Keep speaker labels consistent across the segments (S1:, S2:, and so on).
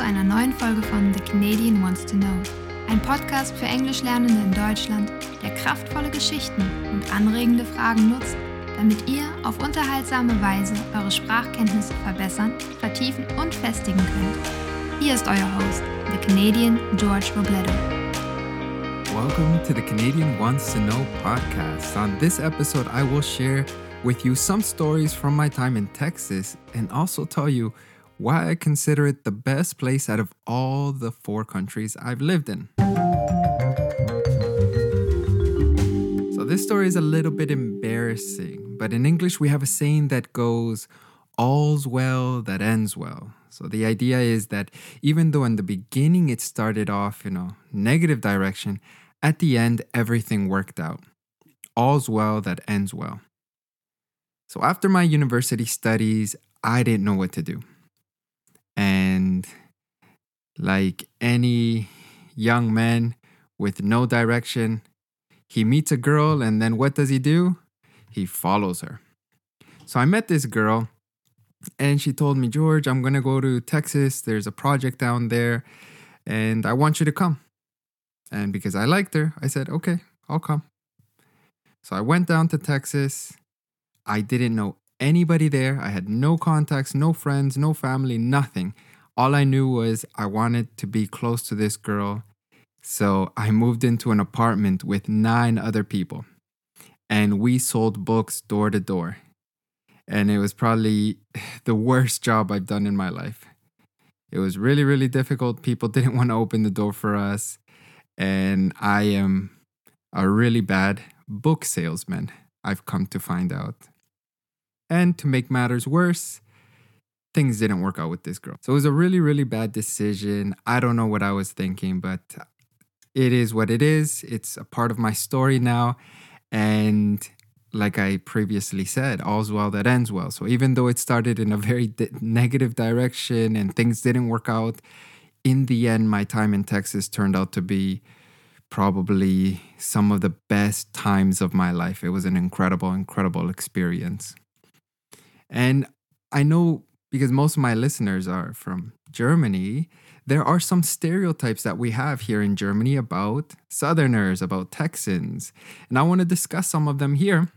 S1: zu einer neuen Folge von The Canadian Wants to Know, ein Podcast für Englischlernende in Deutschland, der kraftvolle Geschichten und anregende Fragen nutzt, damit ihr auf unterhaltsame Weise eure Sprachkenntnisse verbessern, vertiefen und festigen könnt. Hier ist euer Host, The Canadian George Robledo.
S2: Welcome to the Canadian Wants to Know podcast. On this episode, I will share with you some stories from my time in Texas and also tell you why I consider it the best place out of all the four countries I've lived in. So, this story is a little bit embarrassing, but in English, we have a saying that goes, All's well that ends well. So, the idea is that even though in the beginning it started off in a negative direction, at the end, everything worked out. All's well that ends well. So, after my university studies, I didn't know what to do. And like any young man with no direction, he meets a girl, and then what does he do? He follows her. So I met this girl, and she told me, George, I'm going to go to Texas. There's a project down there, and I want you to come. And because I liked her, I said, okay, I'll come. So I went down to Texas. I didn't know anybody there. I had no contacts, no friends, no family, nothing. All I knew was I wanted to be close to this girl. So I moved into an apartment with nine other people. And we sold books door to door. And it was probably the worst job I've done in my life. It was really, really difficult. People didn't want to open the door for us. And I am a really bad book salesman, I've come to find out. And to make matters worse, things didn't work out with this girl. So it was a really, really bad decision. I don't know what I was thinking, but it is what it is. It's a part of my story now. And like I previously said, all's well that ends well. So even though it started in a very negative direction and things didn't work out, in the end, my time in Texas turned out to be probably some of the best times of my life. It was an incredible, incredible experience. And I know because most of my listeners are from Germany, there are some stereotypes that we have here in Germany about Southerners, about Texans. And I want to discuss some of them here.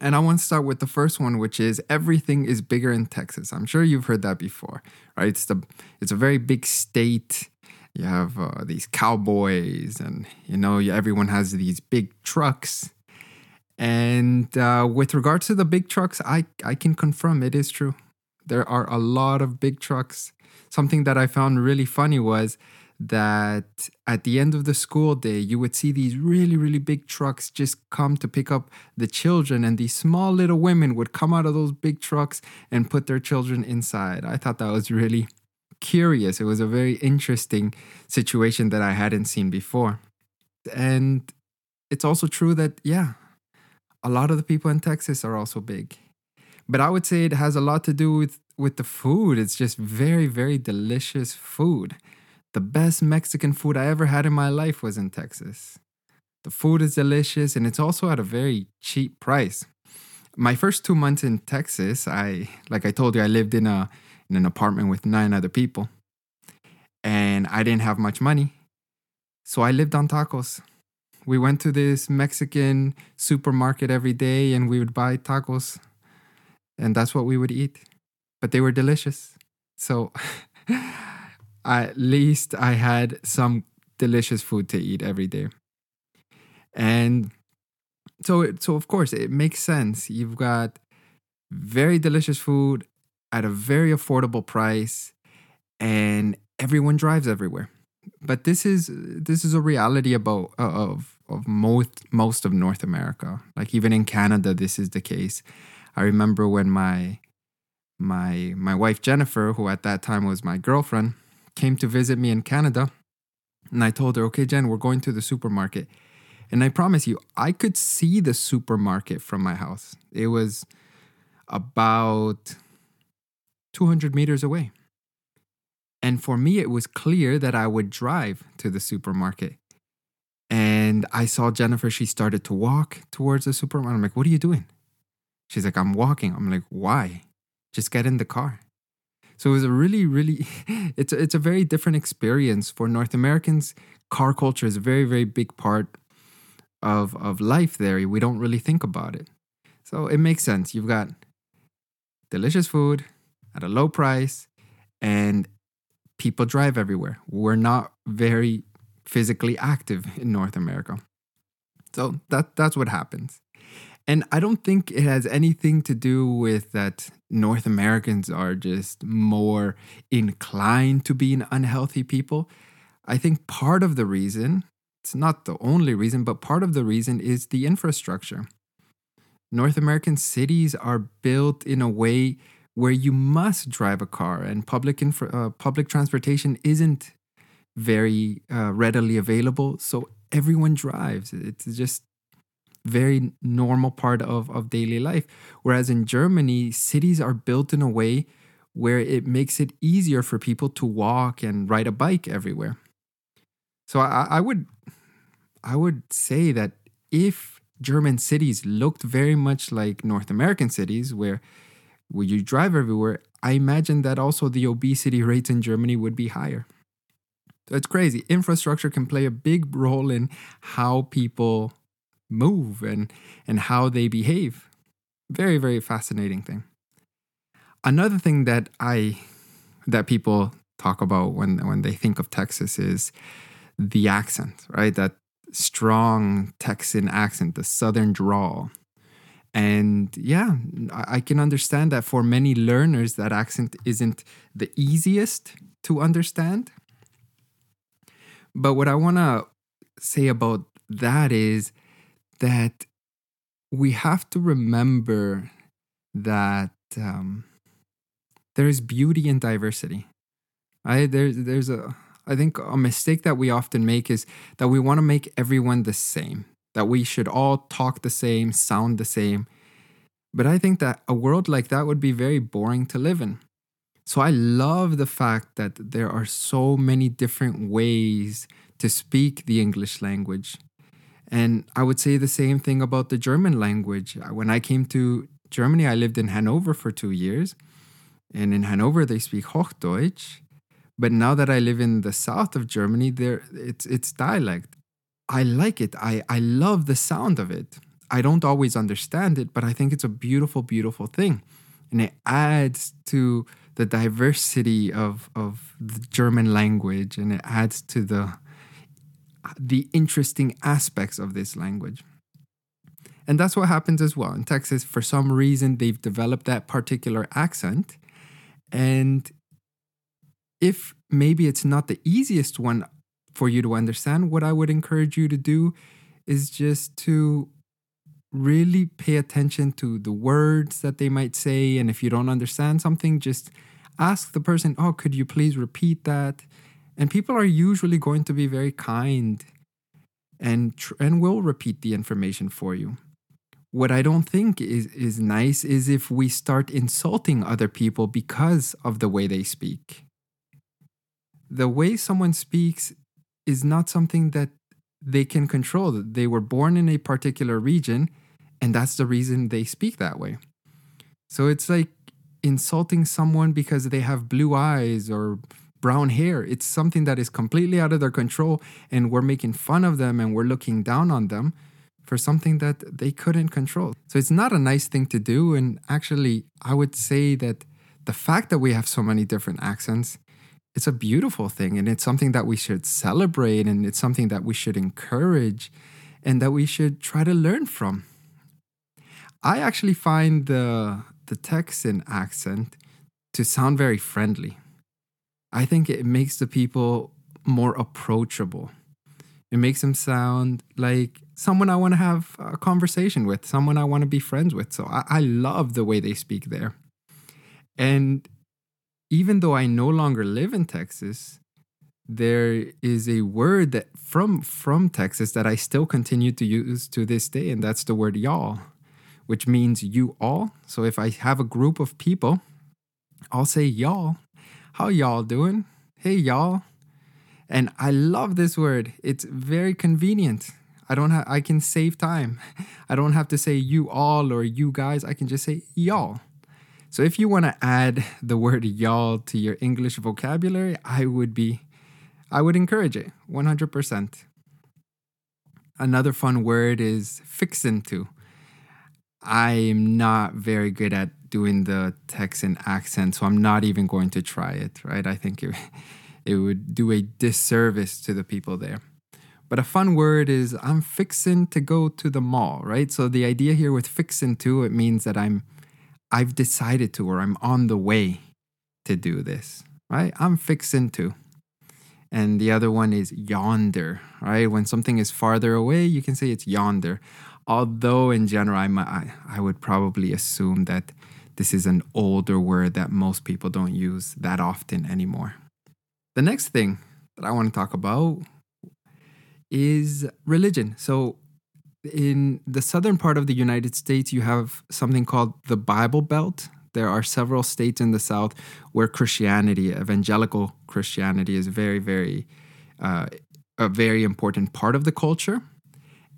S2: And I want to start with the first one, which is everything is bigger in Texas. I'm sure you've heard that before, right? It's the it's a very big state. You have uh, these cowboys, and you know everyone has these big trucks. And uh, with regards to the big trucks, I, I can confirm it is true. There are a lot of big trucks. Something that I found really funny was that at the end of the school day, you would see these really, really big trucks just come to pick up the children, and these small little women would come out of those big trucks and put their children inside. I thought that was really curious. It was a very interesting situation that I hadn't seen before. And it's also true that, yeah, a lot of the people in Texas are also big. But I would say it has a lot to do with, with the food. It's just very, very delicious food. The best Mexican food I ever had in my life was in Texas. The food is delicious and it's also at a very cheap price. My first two months in Texas, I like I told you, I lived in a in an apartment with nine other people. And I didn't have much money. So I lived on tacos we went to this Mexican supermarket every day and we would buy tacos. And that's what we would eat. But they were delicious. So at least I had some delicious food to eat every day. And so it, so of course it makes sense. You've got very delicious food at a very affordable price and everyone drives everywhere. But this is this is a reality about uh, of of most most of North America. Like even in Canada, this is the case. I remember when my my my wife Jennifer, who at that time was my girlfriend, came to visit me in Canada, and I told her, "Okay, Jen, we're going to the supermarket." And I promise you, I could see the supermarket from my house. It was about 200 meters away. And for me, it was clear that I would drive to the supermarket. And I saw Jennifer, she started to walk towards the supermarket. I'm like, what are you doing? She's like, I'm walking. I'm like, why? Just get in the car. So it was a really, really, it's a, it's a very different experience for North Americans. Car culture is a very, very big part of of life there. We don't really think about it, so it makes sense. You've got delicious food at a low price, and people drive everywhere. We're not very physically active in North America, so that that's what happens. And I don't think it has anything to do with that North Americans are just more inclined to being unhealthy people. I think part of the reason, it's not the only reason, but part of the reason is the infrastructure. North American cities are built in a way where you must drive a car, and public infra- uh, public transportation isn't very uh, readily available. So everyone drives. It's just very normal part of, of daily life. Whereas in Germany, cities are built in a way where it makes it easier for people to walk and ride a bike everywhere. So I, I would I would say that if German cities looked very much like North American cities where where you drive everywhere, I imagine that also the obesity rates in Germany would be higher. It's crazy. Infrastructure can play a big role in how people move and and how they behave. Very very fascinating thing. Another thing that I that people talk about when when they think of Texas is the accent, right? That strong Texan accent, the southern drawl. And yeah, I can understand that for many learners, that accent isn't the easiest to understand. But what I want to say about that is that we have to remember that um, there's beauty in diversity. I there's there's a I think a mistake that we often make is that we want to make everyone the same, that we should all talk the same, sound the same. But I think that a world like that would be very boring to live in. So I love the fact that there are so many different ways to speak the English language and I would say the same thing about the German language. When I came to Germany, I lived in Hanover for two years. And in Hanover, they speak Hochdeutsch. But now that I live in the south of Germany, there it's it's dialect. I like it. I, I love the sound of it. I don't always understand it, but I think it's a beautiful, beautiful thing. And it adds to the diversity of, of the German language and it adds to the the interesting aspects of this language. And that's what happens as well. In Texas, for some reason, they've developed that particular accent. And if maybe it's not the easiest one for you to understand, what I would encourage you to do is just to really pay attention to the words that they might say. And if you don't understand something, just ask the person, Oh, could you please repeat that? And people are usually going to be very kind and tr- and will repeat the information for you. What I don't think is is nice is if we start insulting other people because of the way they speak. The way someone speaks is not something that they can control. They were born in a particular region and that's the reason they speak that way. So it's like insulting someone because they have blue eyes or brown hair. It's something that is completely out of their control, and we're making fun of them and we're looking down on them for something that they couldn't control. So it's not a nice thing to do. And actually, I would say that the fact that we have so many different accents. It's a beautiful thing, and it's something that we should celebrate, and it's something that we should encourage, and that we should try to learn from. I actually find the the Texan accent to sound very friendly. I think it makes the people more approachable. It makes them sound like someone I want to have a conversation with, someone I want to be friends with. So I, I love the way they speak there. And even though I no longer live in Texas, there is a word that from from Texas that I still continue to use to this day, and that's the word y'all, which means you all. So if I have a group of people, I'll say y'all how y'all doing? Hey y'all. And I love this word. It's very convenient. I don't have I can save time. I don't have to say you all or you guys. I can just say y'all. So if you want to add the word y'all to your English vocabulary, I would be I would encourage it 100%. Another fun word is fixin' to. I'm not very good at doing the Texan accent, so I'm not even going to try it, right? I think it, it would do a disservice to the people there. But a fun word is I'm fixing to go to the mall, right? So the idea here with fixing to, it means that I'm I've decided to or I'm on the way to do this, right? I'm fixing to. And the other one is yonder, right? When something is farther away, you can say it's yonder. Although in general, I'm, I, I would probably assume that this is an older word that most people don't use that often anymore. The next thing that I want to talk about is religion. So, in the southern part of the United States, you have something called the Bible Belt. There are several states in the South where Christianity, evangelical Christianity, is very, very, uh, a very important part of the culture.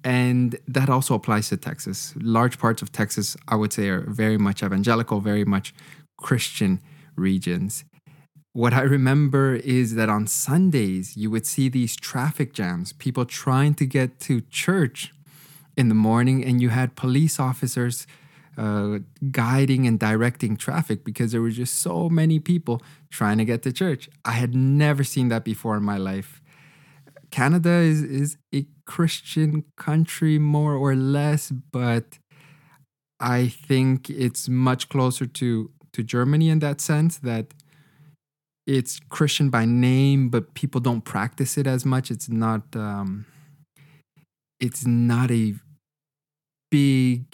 S2: And that also applies to Texas. Large parts of Texas, I would say, are very much evangelical, very much Christian regions what I remember is that on Sundays, you would see these traffic jams, people trying to get to church in the morning, and you had police officers uh, guiding and directing traffic because there were just so many people trying to get to church. I had never seen that before in my life. Canada is, is a Christian country, more or less, but I think it's much closer to, to Germany in that sense that it's Christian by name, but people don't practice it as much. It's not um, it's not a big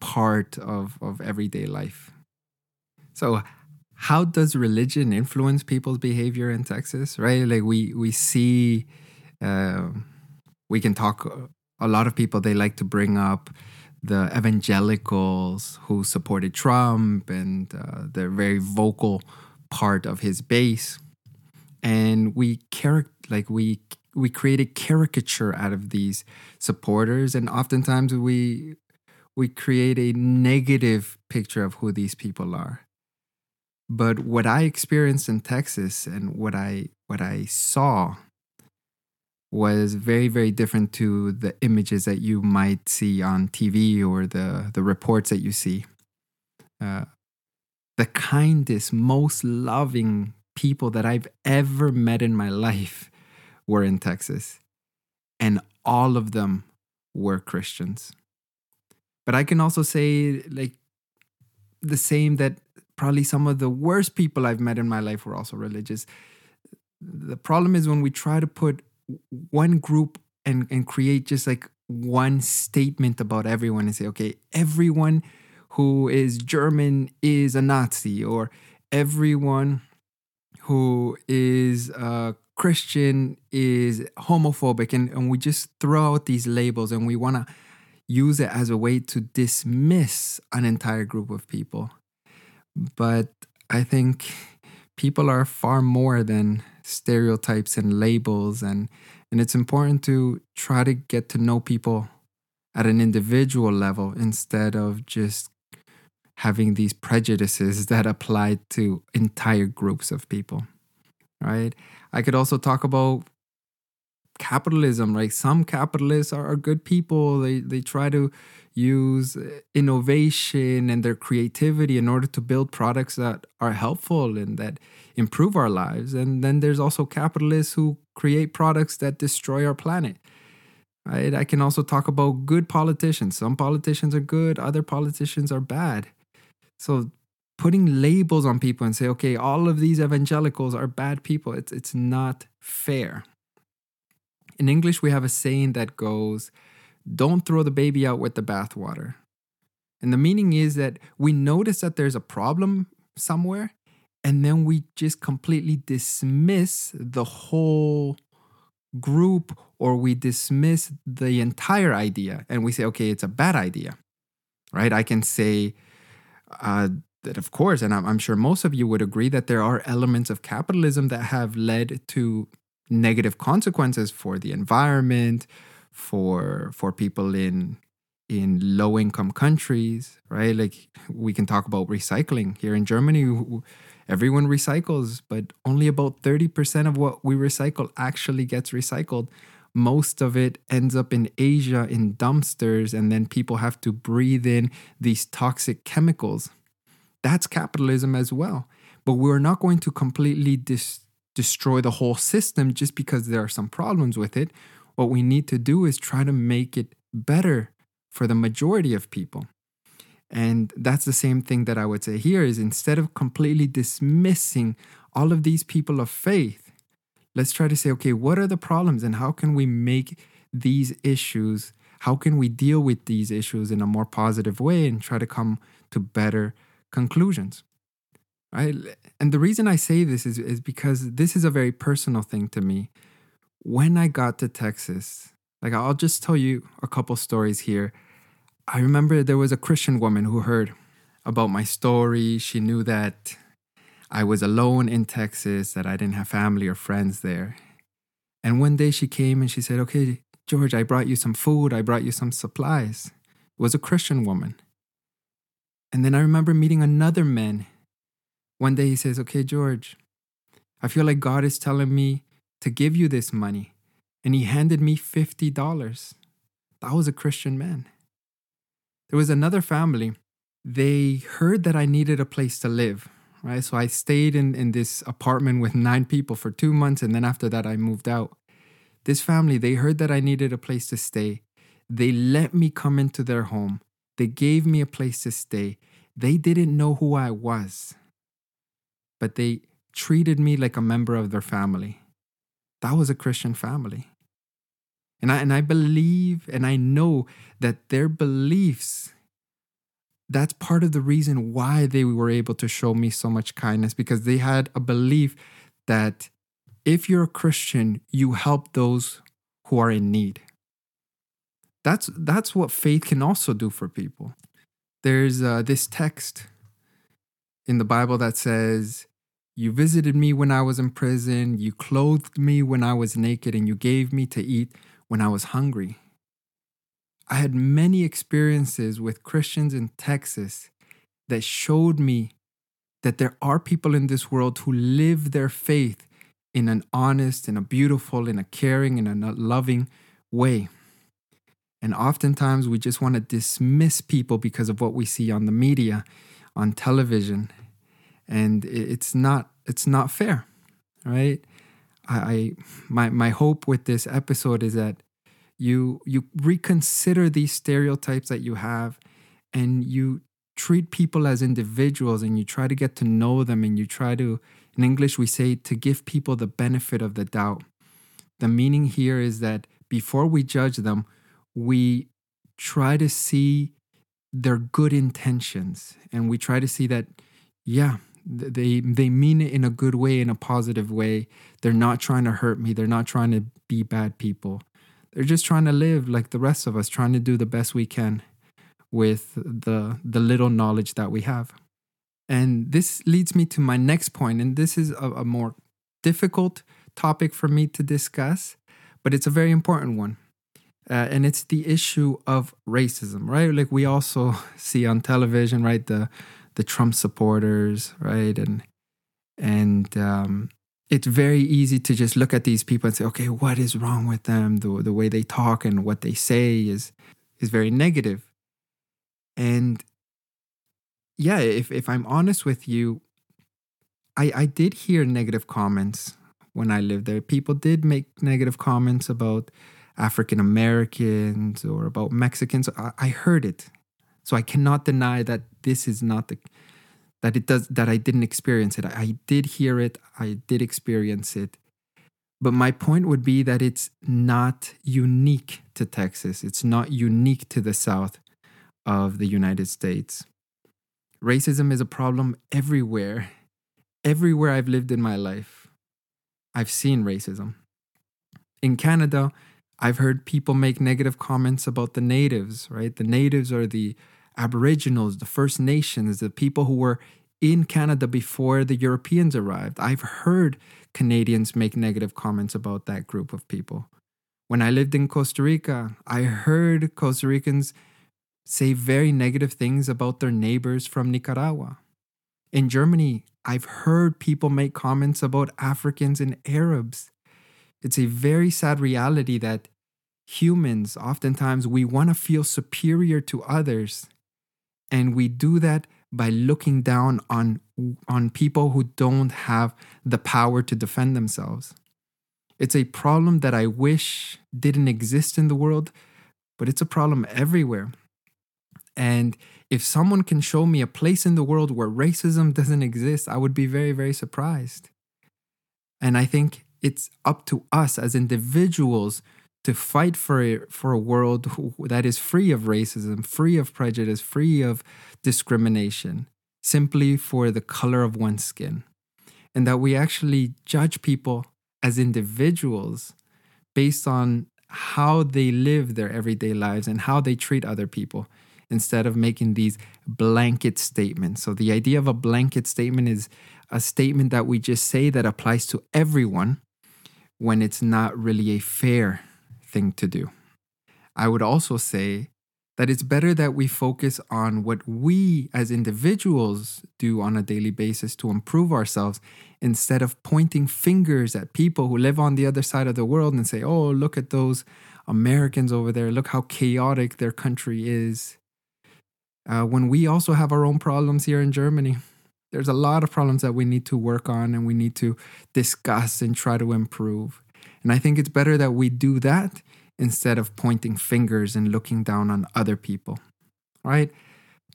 S2: part of, of everyday life. So how does religion influence people's behavior in Texas? Right? Like we we see uh, we can talk a lot of people they like to bring up the evangelicals who supported Trump and uh, they're very vocal part of his base. And we char- like we we create a caricature out of these supporters. And oftentimes we we create a negative picture of who these people are. But what i experienced in texas and what i what i saw was very very different to the images that you might see on tv or the the reports that you see uh, the kindest, most loving people that I've ever met in my life were in Texas. And all of them were Christians. But I can also say, like, the same that probably some of the worst people I've met in my life were also religious. The problem is when we try to put one group and, and create just like one statement about everyone and say, okay, everyone who is German is a Nazi, or everyone who is a Christian is homophobic. And, and we just throw out these labels and we want to use it as a way to dismiss an entire group of people. But I think people are far more than stereotypes and labels and and it's important to try to get to know people at an individual level instead of just having these prejudices that apply to entire groups of people, right? I could also talk about capitalism, right? Some capitalists are, are good people. They they try to use uh, innovation and their creativity in order to build products that are helpful and that improve our lives. And then there's also capitalists who create products that destroy our planet. Right? I can also talk about good politicians. Some politicians are good, other politicians are bad. So putting labels on people and say, okay, all of these evangelicals are bad people, it's, it's not fair. In English, we have a saying that goes, don't throw the baby out with the bathwater. And the meaning is that we notice that there's a problem somewhere, and then we just completely dismiss the whole group or we dismiss the entire idea and we say, okay, it's a bad idea, right? I can say, uh, that of course, and I'm, I'm sure most of you would agree that there are elements of capitalism that have led to negative consequences for the environment, for for people in in low income countries, right? Like we can talk about recycling here in Germany. Everyone recycles, but only about 30% of what we recycle actually gets recycled. Most of it ends up in Asia in dumpsters, and then people have to breathe in these toxic chemicals. That's capitalism as well. But we're not going to completely dis- destroy the whole system just because there are some problems with it. What we need to do is try to make it better for the majority of people. And that's the same thing that I would say here is instead of completely dismissing all of these people of faith, let's try to say, okay, what are the problems and how can we make these issues, how can we deal with these issues in a more positive way and try to come to better conclusions? And the reason I say this is, is because this is a very personal thing to me. When I got to Texas, like I'll just tell you a couple stories here I remember there was a Christian woman who heard about my story. She knew that I was alone in Texas, that I didn't have family or friends there. And one day she came and she said, Okay, George, I brought you some food, I brought you some supplies. It was a Christian woman. And then I remember meeting another man. One day he says, Okay, George, I feel like God is telling me to give you this money. And he handed me $50. That was a Christian man. There was another family. They heard that I needed a place to live, right? So I stayed in, in this apartment with nine people for two months. And then after that, I moved out. This family, they heard that I needed a place to stay. They let me come into their home. They gave me a place to stay. They didn't know who I was, but they treated me like a member of their family. That was a Christian family. And I, and I believe and I know that their beliefs, that's part of the reason why they were able to show me so much kindness because they had a belief that if you're a Christian, you help those who are in need. That's, that's what faith can also do for people. There's uh, this text in the Bible that says, You visited me when I was in prison, you clothed me when I was naked, and you gave me to eat when I was hungry. I had many experiences with Christians in Texas that showed me that there are people in this world who live their faith in an honest, in a beautiful, in a caring, in a loving way. And oftentimes we just want to dismiss people because of what we see on the media, on television. And it's not it's not fair, right? I, I my my hope with this episode is that you you reconsider these stereotypes that you have and you treat people as individuals and you try to get to know them and you try to in english we say to give people the benefit of the doubt the meaning here is that before we judge them we try to see their good intentions and we try to see that yeah they they mean it in a good way in a positive way. They're not trying to hurt me. They're not trying to be bad people. They're just trying to live like the rest of us trying to do the best we can with the the little knowledge that we have. And this leads me to my next point and this is a, a more difficult topic for me to discuss but it's a very important one uh, and it's the issue of racism right like we also see on television right the the Trump supporters, right? And and um, it's very easy to just look at these people and say, okay, what is wrong with them? The the way they talk and what they say is is very negative. And yeah, if if I'm honest with you, I I did hear negative comments when I lived there. People did make negative comments about African Americans or about Mexicans. I, I heard it. So I cannot deny that this is not the that it does that I didn't experience it. I did hear it, I did experience it. But my point would be that it's not unique to Texas. It's not unique to the south of the United States. Racism is a problem everywhere. Everywhere I've lived in my life, I've seen racism. In Canada, I've heard people make negative comments about the natives, right? The natives are the Aboriginals, the First Nations, the people who were in Canada before the Europeans arrived. I've heard Canadians make negative comments about that group of people. When I lived in Costa Rica, I heard Costa Ricans say very negative things about their neighbors from Nicaragua. In Germany, I've heard people make comments about Africans and Arabs. It's a very sad reality that humans, oftentimes, we want to feel superior to others. And we do that by looking down on, on people who don't have the power to defend themselves. It's a problem that I wish didn't exist in the world, but it's a problem everywhere. And if someone can show me a place in the world where racism doesn't exist, I would be very, very surprised. And I think it's up to us as individuals to fight for a, for a world that is free of racism, free of prejudice, free of discrimination, simply for the color of one's skin. And that we actually judge people as individuals based on how they live their everyday lives and how they treat other people instead of making these blanket statements. So, the idea of a blanket statement is a statement that we just say that applies to everyone when it's not really a fair thing to do. I would also say that it's better that we focus on what we as individuals do on a daily basis to improve ourselves instead of pointing fingers at people who live on the other side of the world and say, oh, look at those Americans over there. Look how chaotic their country is. Uh, when we also have our own problems here in Germany, there's a lot of problems that we need to work on and we need to discuss and try to improve. And I think it's better that we do that instead of pointing fingers and looking down on other people. Right?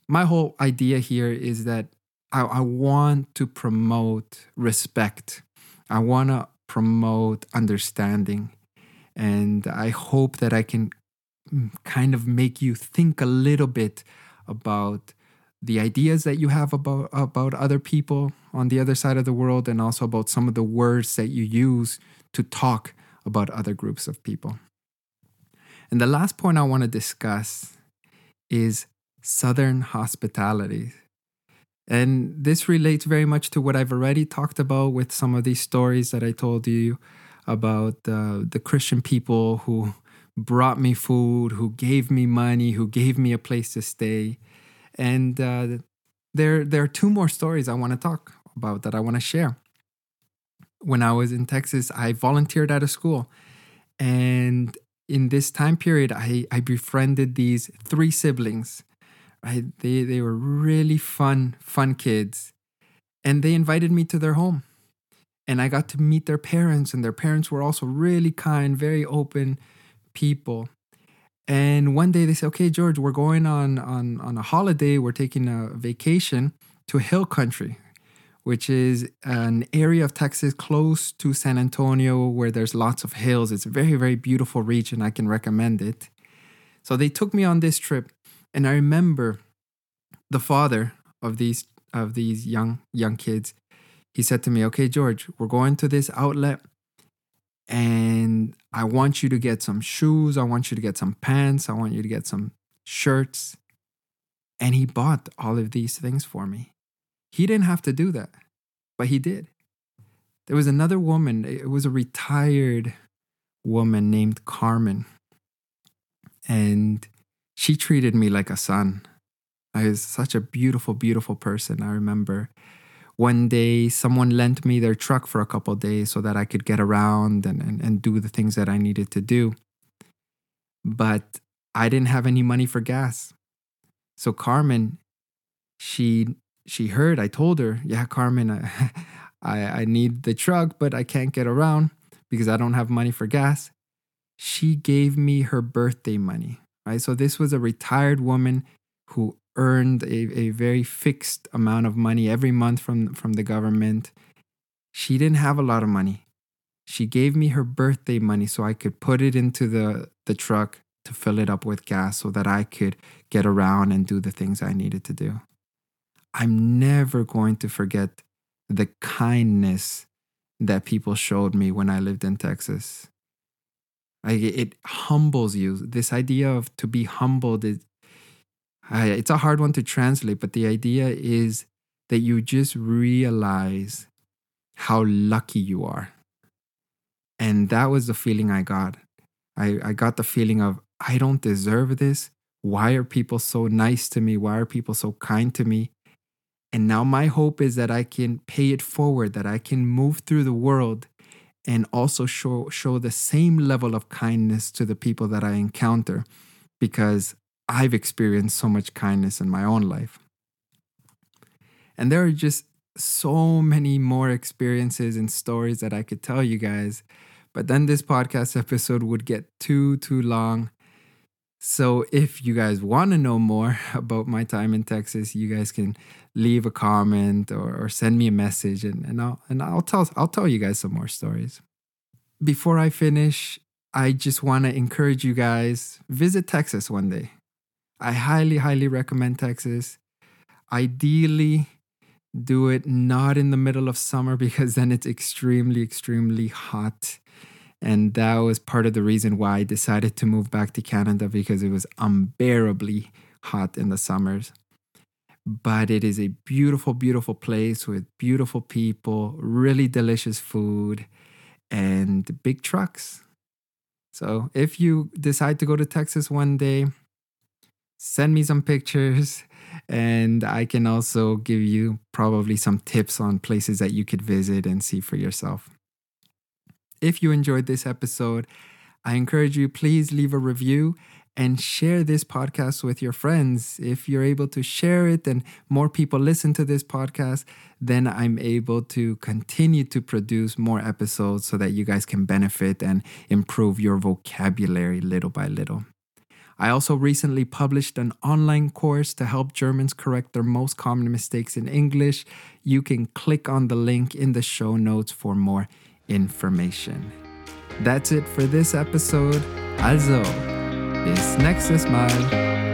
S2: My whole idea here is that I, I want to promote respect. I want to promote understanding. And I hope that I can mm, kind of make you think a little bit about the ideas that you have about about other people on the other side of the world and also about some of the words that you use to talk about other groups of people. And the last point I want to discuss is Southern hospitality. And this relates very much to what I've already talked about with some of these stories that I told you about uh, the Christian people who brought me food, who gave me money, who gave me a place to stay. And uh, there, there are two more stories I want to talk about that I want to share. When I was in Texas, I volunteered at a school. And in this time period, I, I befriended these three siblings. Right? They they were really fun, fun kids. And they invited me to their home. And I got to meet their parents, and their parents were also really kind, very open people. And one day they said, "Okay, George, we're going on on on a holiday. We're taking a vacation to Hill Country, which is an area of Texas close to San Antonio where there's lots of hills. It's a very, very beautiful region. I can recommend it. So they took me on this trip, and I remember the father of these of these young young kids. He said to me, "Okay, George, we're going to this outlet and I want you to get some shoes, I want you to get some pants, I want you to get some shirts." And he bought all of these things for me. He didn't have to do that, but he did. There was another woman, it was a retired woman named Carmen. And she treated me like a son. I was such a beautiful, beautiful person. I remember one day someone lent me their truck for a couple days so that I could get around and, and, and do the things that I needed to do. But I didn't have any money for gas. So Carmen, she she heard, I told her, yeah, Carmen, I, I, I need the truck, but I can't get around because I don't have money for gas. She gave me her birthday money, right? So this was a retired woman who earned a, a very fixed amount of money every month from, from the government. She didn't have a lot of money. She gave me her birthday money so I could put it into the, the truck to fill it up with gas so that I could get around and do the things I needed to do. I'm never going to forget the kindness that people showed me when I lived in Texas. I, it humbles you. This idea of to be humbled is, it's a hard one to translate, but the idea is that you just realize how lucky you are. And that was the feeling I got. I, I got the feeling of, I don't deserve this, why are people so nice to me? Why are people so kind to me? And now my hope is that I can pay it forward, that I can move through the world and also show show the same level of kindness to the people that I encounter because I've experienced so much kindness in my own life. And there are just so many more experiences and stories that I could tell you guys, but then this podcast episode would get too too long so if you guys want to know more about my time in Texas, you guys can leave a comment or, or send me a message and, and I'll and I'll tell I'll tell you guys some more stories. Before I finish, I just want to encourage you guys visit Texas one day. I highly highly recommend Texas. Ideally, do it not in the middle of summer because then it's extremely extremely hot and that was part of the reason why I decided to move back to Canada because it was unbearably hot in the summers. But it is a beautiful, beautiful place with beautiful people, really delicious food, and big trucks. So if you decide to go to Texas one day, send me some pictures and I can also give you probably some tips on places that you could visit and see for yourself. If you enjoyed this episode, I encourage you please leave a review and share this podcast with your friends. If you're able to share it and more people listen to this podcast, then I'm able to continue to produce more episodes so that you guys can benefit and improve your vocabulary little by little. I also recently published an online course to help Germans correct their most common mistakes in English. You can click on the link in the show notes for more information. That's it for this episode. Also, bis nächstes Mal.